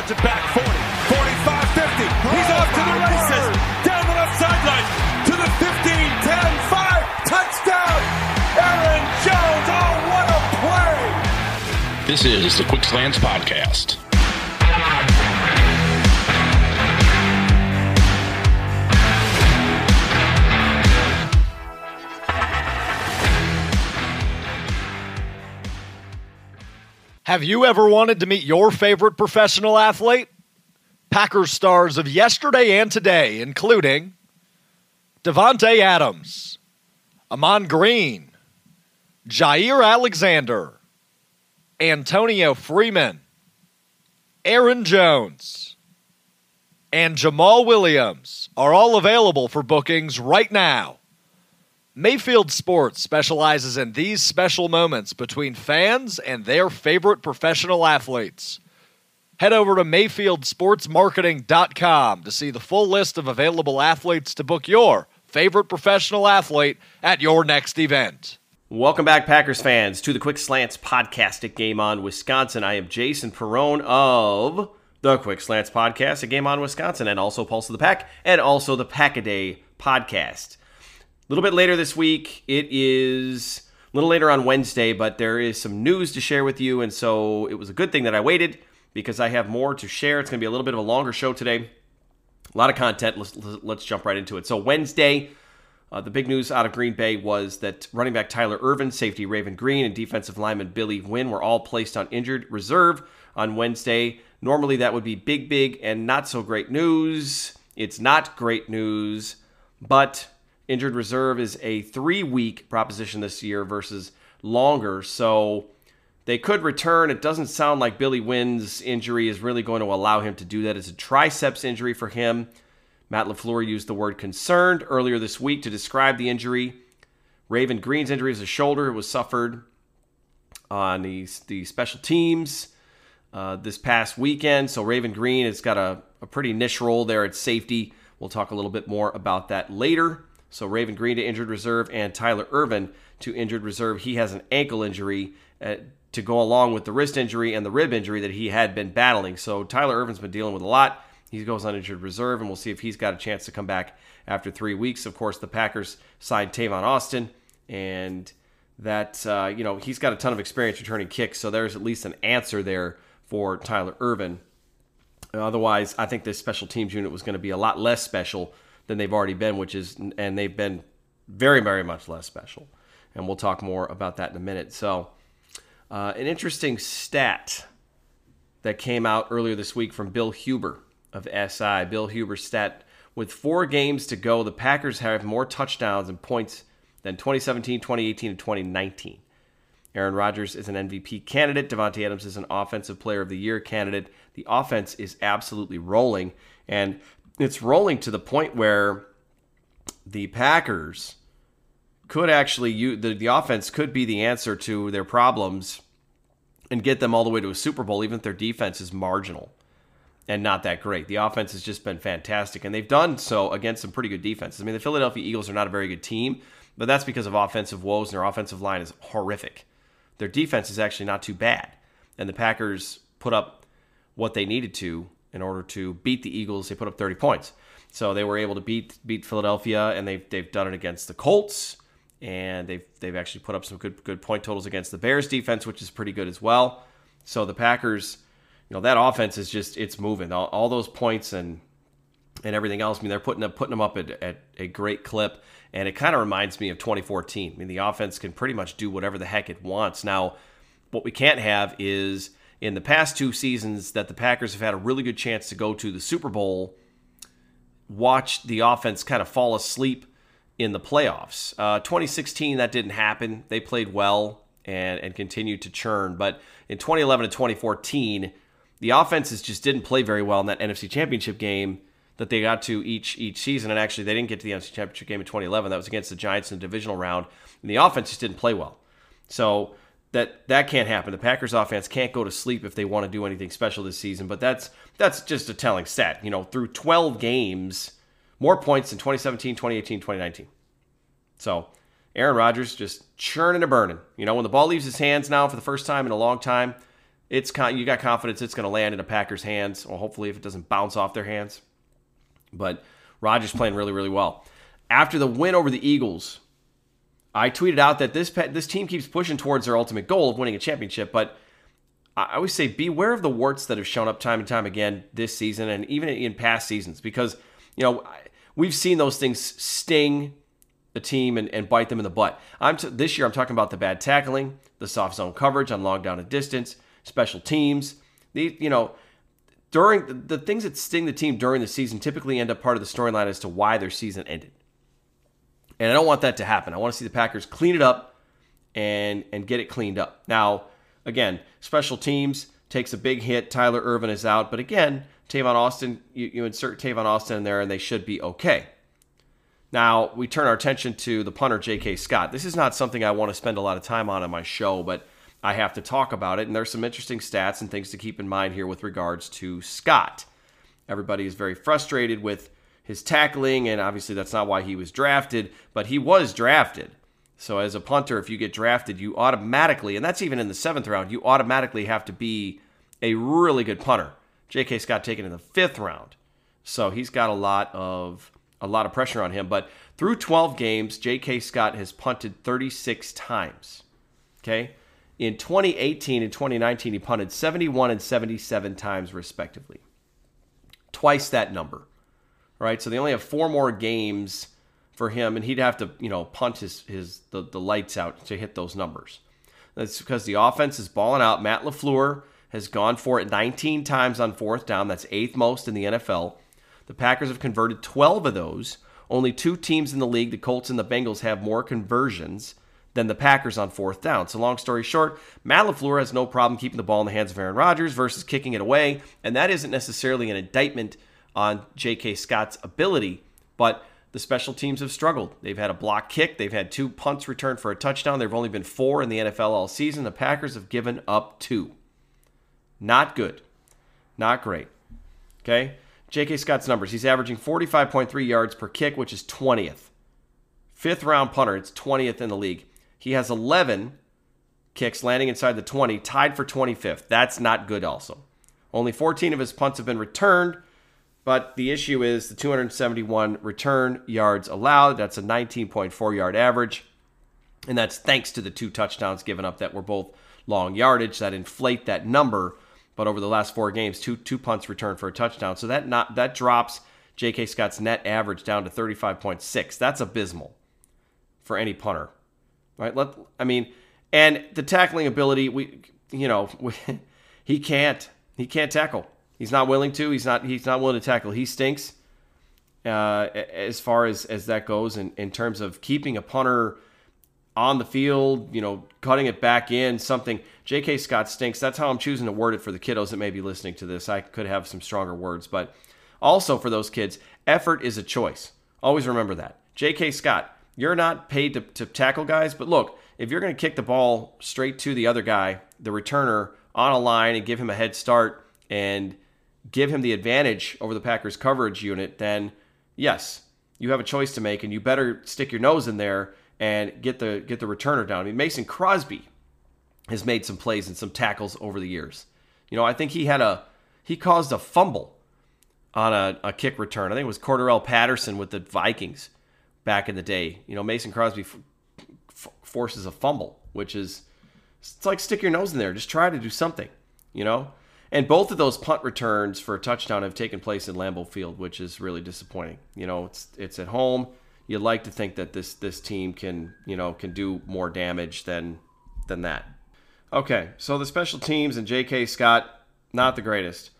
cuts it back 40, 45, 50. He's off to the races. Down the left sideline to the 15, 10, 5. Touchdown. Aaron Jones. Oh, what a play. This is the Quick Slants Podcast. Have you ever wanted to meet your favorite professional athlete? Packers stars of yesterday and today, including Davante Adams, Ahman Green, Jaire Alexander, Antonio Freeman, Aaron Jones, and Jamaal Williams are all available for bookings right now. Mayfield Sports specializes in these special moments between fans and their favorite professional athletes. Head over to MayfieldSportsMarketing.com to see the full list of available athletes to book your favorite professional athlete at your next event. Welcome back, Packers fans, to the Quick Slants podcast at Game On Wisconsin. I am Jason Perrone of the Quick Slants podcast at Game On Wisconsin, and also Pulse of the Pack, and also the Pack a Day podcast. Little bit later this week, it is a little later on Wednesday, but there is some news to share with you, and so it was a good thing that I waited because I have more to share. It's going to be a little bit of a longer show today. A lot of content. Let's, let's jump right into it. So, Wednesday, uh, the big news out of Green Bay was that running back Tyler Ervin, safety Raven Greene, and defensive lineman Billy Winn were all placed on injured reserve on Wednesday. Normally, that would be big, big, and not so great news. It's not great news, but injured reserve is a three week proposition this year versus longer. So they could return. It doesn't sound like Billy Winn's injury is really going to allow him to do that. It's a triceps injury for him. Matt LaFleur used the word concerned earlier this week to describe the injury. Raven Greene's injury is a shoulder. It was suffered on the, the special teams uh, this past weekend. So Raven Greene has got a, a pretty niche role there at safety. We'll talk a little bit more about that later. So Raven Greene to injured reserve and Tyler Ervin to injured reserve. He has an ankle injury uh, to go along with the wrist injury and the rib injury that he had been battling. So Tyler Ervin's been dealing with a lot. He goes on injured reserve, and we'll see if he's got a chance to come back after three weeks. Of course, the Packers signed Tavon Austin, and that uh, you know he's got a ton of experience returning kicks, so there's at least an answer there for Tyler Ervin. Otherwise, I think this special teams unit was going to be a lot less special than they've already been, which is, and they've been very, very much less special. And we'll talk more about that in a minute. So, uh, an interesting stat that came out earlier this week from Bill Huber of SI. Bill Huber's stat with four games to go, the Packers have more touchdowns and points than 2017, 2018, and 2019. Aaron Rodgers is an MVP candidate. Davante Adams is an Offensive Player of the Year candidate. The offense is absolutely rolling. And it's rolling to the point where the Packers could actually use the, the offense could be the answer to their problems and get them all the way to a Super Bowl, even if their defense is marginal and not that great. The offense has just been fantastic, and they've done so against some pretty good defenses. I mean, the Philadelphia Eagles are not a very good team, but that's because of offensive woes, and their offensive line is horrific. Their defense is actually not too bad, and the Packers put up what they needed to in order to beat the Eagles. They put up 30 points. So they were able to beat beat Philadelphia, and they've they've done it against the Colts, and they've they've actually put up some good good point totals against the Bears defense, which is pretty good as well. So the Packers, you know, that offense is just it's moving. All, all those points and and everything else. I mean, they're putting up putting them up at, at a great clip, and it kind of reminds me of 2014. I mean, the offense can pretty much do whatever the heck it wants. Now, what we can't have is in the past two seasons that the Packers have had a really good chance to go to the Super Bowl, watch the offense kind of fall asleep in the playoffs. Uh, 2016, that didn't happen. They played well and, and continued to churn. But in 2011 and 2014, the offenses just didn't play very well in that NFC Championship game that they got to each each season. And actually, they didn't get to the NFC Championship game in 2011. That was against the Giants in the divisional round. And the offense just didn't play well. So that that can't happen. The Packers offense can't go to sleep if they want to do anything special this season, but that's that's just a telling stat. You know, through 12 games, more points in 2017, 2018, 2019. So, Aaron Rodgers just churning and burning. You know, when the ball leaves his hands now for the first time in a long time, it's con- you got confidence it's going to land in a Packers' hands, or hopefully if it doesn't bounce off their hands. But Rodgers playing really, really well. After the win over the Eagles, I tweeted out that this this team keeps pushing towards their ultimate goal of winning a championship, but I always say beware of the warts that have shown up time and time again this season and even in past seasons because you know we've seen those things sting a team and, and bite them in the butt. I'm t- this year I'm talking about the bad tackling, the soft zone coverage on long down and distance, special teams. The you know during the, the things that sting the team during the season typically end up part of the storyline as to why their season ended. And I don't want that to happen. I want to see the Packers clean it up and and get it cleaned up. Now, again, special teams takes a big hit. Tyler Ervin is out, but again, Tavon Austin, you, you insert Tavon Austin in there, and they should be okay. Now we turn our attention to the punter J.K. Scott. This is not something I want to spend a lot of time on in my show, but I have to talk about it, and there's some interesting stats and things to keep in mind here with regards to Scott. Everybody is very frustrated with his tackling, and obviously that's not why he was drafted, but he was drafted. So as a punter, if you get drafted, you automatically, and that's even in the seventh round, you automatically have to be a really good punter. J.K. Scott taken in the fifth round, so he's got a lot of a lot of pressure on him. But through 12 games, J.K. Scott has punted 36 times. Okay, in 2018 and 2019, he punted 71 and 77 times respectively, twice that number right? So they only have four more games for him, and he'd have to, you know, punt his his the, the lights out to hit those numbers. That's because the offense is balling out. Matt LaFleur has gone for it 19 times on fourth down. That's eighth most in the NFL. The Packers have converted 12 of those. Only two teams in the league, the Colts and the Bengals, have more conversions than the Packers on fourth down. So, long story short, Matt LaFleur has no problem keeping the ball in the hands of Aaron Rodgers versus kicking it away. And that isn't necessarily an indictment on J.K. Scott's ability, but the special teams have struggled. They've had a block kick, they've had two punts returned for a touchdown. There have only been four in the NFL all season. The Packers have given up two. Not good. Not great. Okay? J.K. Scott's numbers. He's averaging 45.3 yards per kick, which is 20th. Fifth round punter, it's 20th in the league. He has 11 kicks landing inside the 20, tied for 25th. That's not good, also. Only 14 of his punts have been returned, but the issue is the 271 return yards allowed. That's a 19.4 yard average. And that's thanks to the two touchdowns given up that were both long yardage that inflate that number. But over the last four games, two two punts returned for a touchdown. So that not that drops J.K. Scott's net average down to 35.6. That's abysmal for any punter, right? Let I mean, and the tackling ability, we you know, we, he can't he can't tackle. He's not willing to. He's not. He's not willing to tackle. He stinks. Uh, as far as as that goes, in, in terms of keeping a punter on the field, you know, cutting it back in, something. J.K. Scott stinks. That's how I'm choosing to word it for the kiddos that may be listening to this. I could have some stronger words, but also for those kids, effort is a choice. Always remember that. J.K. Scott, you're not paid to, to tackle guys, but look, if you're going to kick the ball straight to the other guy, the returner, on a line and give him a head start and give him the advantage over the Packers coverage unit, then yes, you have a choice to make, and you better stick your nose in there and get the get the returner down. I mean, Mason Crosby has made some plays and some tackles over the years. You know, I think he had a he caused a fumble on a, a kick return. I think it was Cordarrelle Patterson with the Vikings back in the day. You know, Mason Crosby f- f- forces a fumble, which is it's like stick your nose in there. Just try to do something. You know, and both of those punt returns for a touchdown have taken place in Lambeau Field, which is really disappointing. You know, it's it's at home. You'd like to think that this this team can you know can do more damage than than that. Okay, so the special teams and J.K. Scott not the greatest.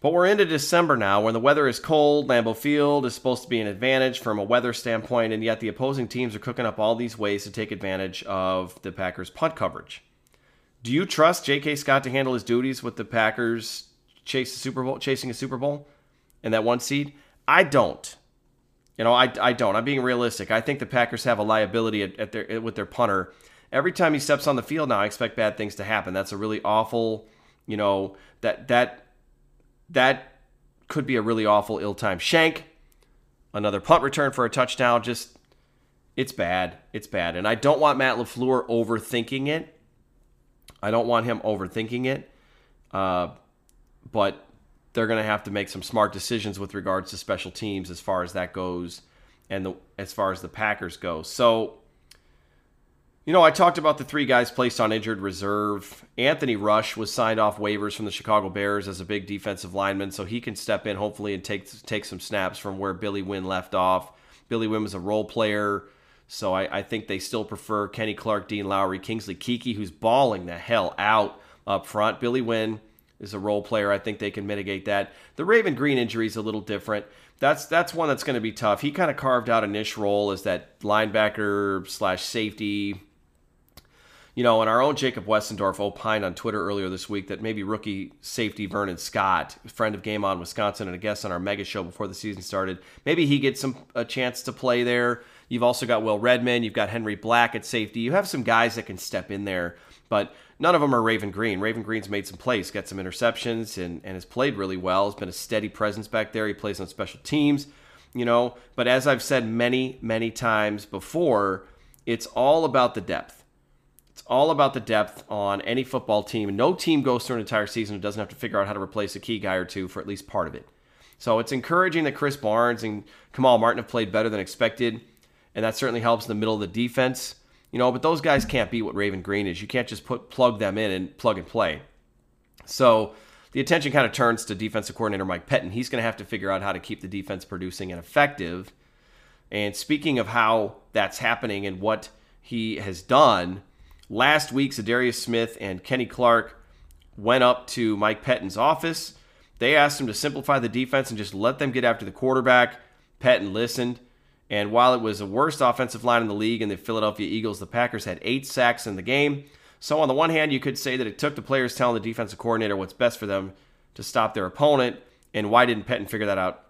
But we're into December now when the weather is cold. Lambeau Field is supposed to be an advantage from a weather standpoint, and yet the opposing teams are cooking up all these ways to take advantage of the Packers' punt coverage. Do you trust J.K. Scott to handle his duties with the Packers chase Super Bowl, chasing a Super Bowl and that one seed? I don't. You know, I, I don't. I'm being realistic. I think the Packers have a liability at, at their with their punter. Every time he steps on the field now, I expect bad things to happen. That's a really awful, you know, that that that could be a really awful ill-timed shank. Another punt return for a touchdown. Just it's bad. It's bad. And I don't want Matt LaFleur overthinking it I don't want him overthinking it, uh, but they're going to have to make some smart decisions with regards to special teams as far as that goes, and the, as far as the Packers go. So, you know, I talked about the three guys placed on injured reserve. Anthony Rush was signed off waivers from the Chicago Bears as a big defensive lineman, so he can step in hopefully and take take some snaps from where Billy Winn left off. Billy Winn was a role player. So I, I, think they still prefer Kenny Clark, Dean Lowry, Kingsley Keke, who's balling the hell out up front. Billy Winn is a role player. I think they can mitigate that. The Raven Greene injury is a little different. That's that's one that's going to be tough. He kind of carved out a niche role as that linebacker slash safety. You know, and our own Jacob Westendorf opined on Twitter earlier this week that maybe rookie safety Vernon Scott, friend of Game On Wisconsin and a guest on our mega show before the season started, maybe he gets some a chance to play there. You've also got Will Redmond. You've got Henry Black at safety. You have some guys that can step in there, but none of them are Raven Greene. Raven Greene's made some plays, got some interceptions, and, and has played really well. He's been a steady presence back there. He plays on special teams, you know. But as I've said many, many times before, it's all about the depth. It's all about the depth on any football team. No team goes through an entire season and doesn't have to figure out how to replace a key guy or two for at least part of it. So it's encouraging that Krys Barnes and Kamal Martin have played better than expected and that certainly helps in the middle of the defense. You know, but those guys can't be what Raven Greene is. You can't just put plug them in and plug and play. So the attention kind of turns to defensive coordinator Mike Pettine. He's going to have to figure out how to keep the defense producing and effective. And speaking of how that's happening and what he has done, last week Za'Darius Smith and Kenny Clark went up to Mike Pettine's office. They asked him to simplify the defense and just let them get after the quarterback. Pettine listened. And while it was the worst offensive line in the league in the Philadelphia Eagles, the Packers had eight sacks in the game. So, on the one hand, you could say that it took the players telling the defensive coordinator what's best for them to stop their opponent. And why didn't Pettine figure that out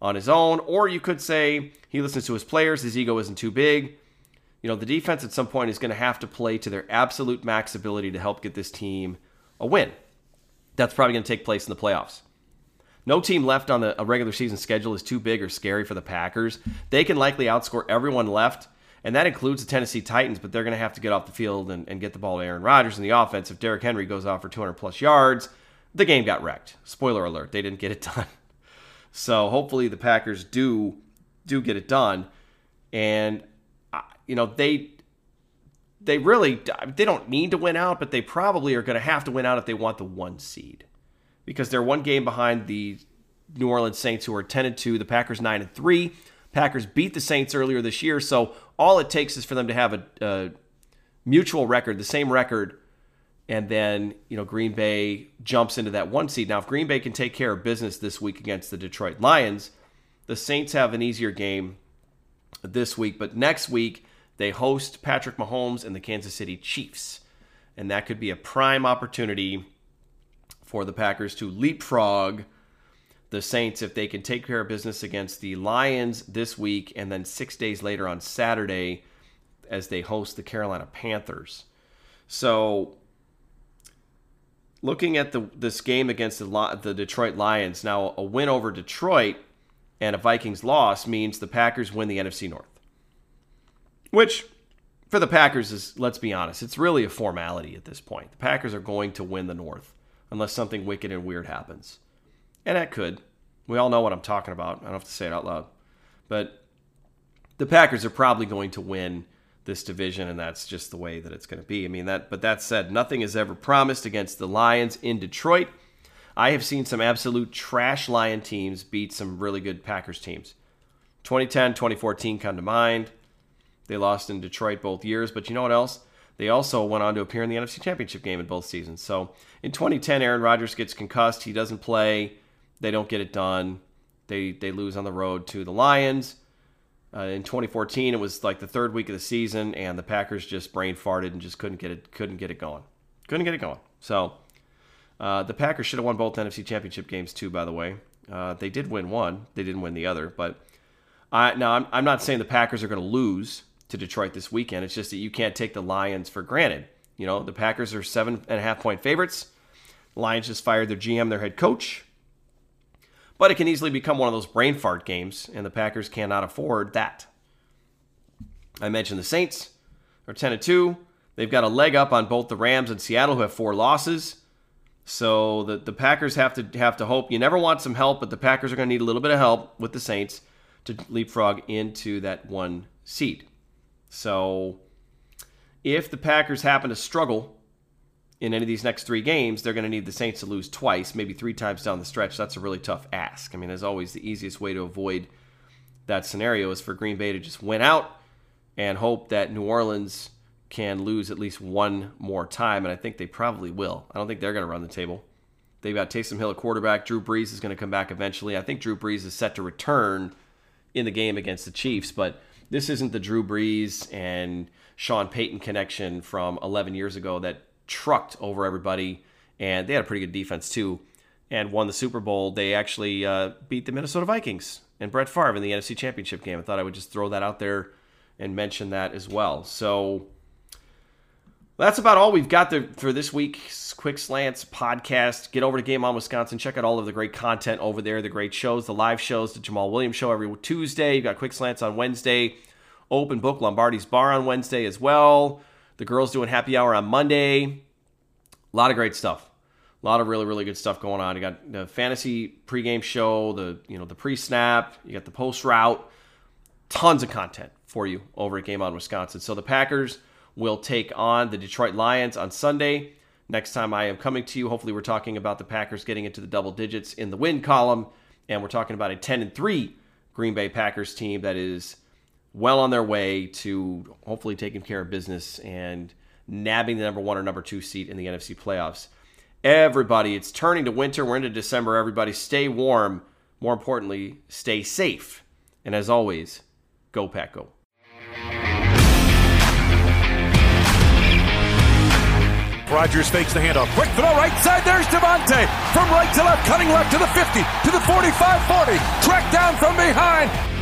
on his own? Or you could say he listens to his players, his ego isn't too big. You know, the defense at some point is going to have to play to their absolute max ability to help get this team a win. That's probably going to take place in the playoffs. No team left on the, a regular season schedule is too big or scary for the Packers. They can likely outscore everyone left, and that includes the Tennessee Titans, but they're going to have to get off the field and, and get the ball to Aaron Rodgers in the offense. If Derrick Henry goes off for 200 plus yards, the game got wrecked. Spoiler alert, they didn't get it done. So hopefully the Packers do do get it done, and uh, you know they they really they don't need to win out, but they probably are going to have to win out if they want the one seed because they're one game behind the New Orleans Saints, who are 10 and 2. The Packers 9 and 3. Packers beat the Saints earlier this year, so all it takes is for them to have a, a mutual record, the same record, and then you know Green Bay jumps into that one seed. Now, if Green Bay can take care of business this week against the Detroit Lions, the Saints have an easier game this week, but next week they host Patrick Mahomes and the Kansas City Chiefs, and that could be a prime opportunity for the Packers to leapfrog the Saints if they can take care of business against the Lions this week and then six days later on Saturday as they host the Carolina Panthers. So, looking at the this game against the, the Detroit Lions, now a win over Detroit and a Vikings loss means the Packers win the NFC North. Which, for the Packers, is, let's be honest, it's really a formality at this point. The Packers are going to win the North unless something wicked and weird happens. And that could. We all know what I'm talking about. I don't have to say it out loud. But the Packers are probably going to win this division, and that's just the way that it's going to be. I mean that but that said, nothing is ever promised against the Lions in Detroit. I have seen some absolute trash Lion teams beat some really good Packers teams. 2010, 2014 come to mind. They lost in Detroit both years, but you know what else? They also went on to appear in the NFC Championship game in both seasons. So in 2010, Aaron Rodgers gets concussed. He doesn't play. They don't get it done. They they lose on the road to the Lions. Uh, in 2014, it was like the third week of the season, and the Packers just brain farted and just couldn't get it couldn't get it going. Couldn't get it going. So uh, the Packers should have won both NFC Championship games too. By the way, uh, they did win one. They didn't win the other. But I, now I'm, I'm not saying the Packers are going to lose to Detroit this weekend. It's just that you can't take the Lions for granted. You know, the Packers are seven and a half point favorites. Lions just fired their GM, their head coach. But it can easily become one of those brain fart games, and the Packers cannot afford that. I mentioned the Saints are 10 2. They've got a leg up on both the Rams and Seattle, who have four losses. So the, the Packers have to have to hope. You never want some help, but the Packers are going to need a little bit of help with the Saints to leapfrog into that one seat. So if the Packers happen to struggle in any of these next three games, they're going to need the Saints to lose twice, maybe three times down the stretch. That's a really tough ask. I mean, as always, the easiest way to avoid that scenario is for Green Bay to just win out and hope that New Orleans can lose at least one more time, and I think they probably will. I don't think they're going to run the table. They've got Taysom Hill at quarterback. Drew Brees is going to come back eventually. I think Drew Brees is set to return in the game against the Chiefs, but this isn't the Drew Brees and Sean Payton connection from 11 years ago that trucked over everybody, and they had a pretty good defense too, and won the Super Bowl. They actually uh, beat the Minnesota Vikings and Brett Favre in the NFC Championship game. I thought I would just throw that out there and mention that as well. So that's about all we've got for this week's Quick Slants podcast. Get over to Game On Wisconsin. Check out all of the great content over there, the great shows, the live shows, the Jamaal Williams show every Tuesday. You've got Quick Slants on Wednesday, Open Book Lombardi's Bar on Wednesday as well. The girls doing happy hour on Monday. A lot of great stuff. A lot of really, really good stuff going on. You got the fantasy pregame show, the you know the pre-snap. You got the post route. Tons of content for you over at Game On Wisconsin. So the Packers will take on the Detroit Lions on Sunday. Next time I am coming to you, hopefully we're talking about the Packers getting into the double digits in the win column, and we're talking about a 10 and 3 Green Bay Packers team that is well on their way to hopefully taking care of business and nabbing the number 1 or number 2 seat in the NFC playoffs. Everybody, it's turning to winter. We're into December. Everybody stay warm. More importantly, stay safe. And as always, go Pack Go. Rodgers fakes the handoff. Quick throw right side. There's Davante. From right to left, cutting left to the 50, to the 45 40. Track down from behind.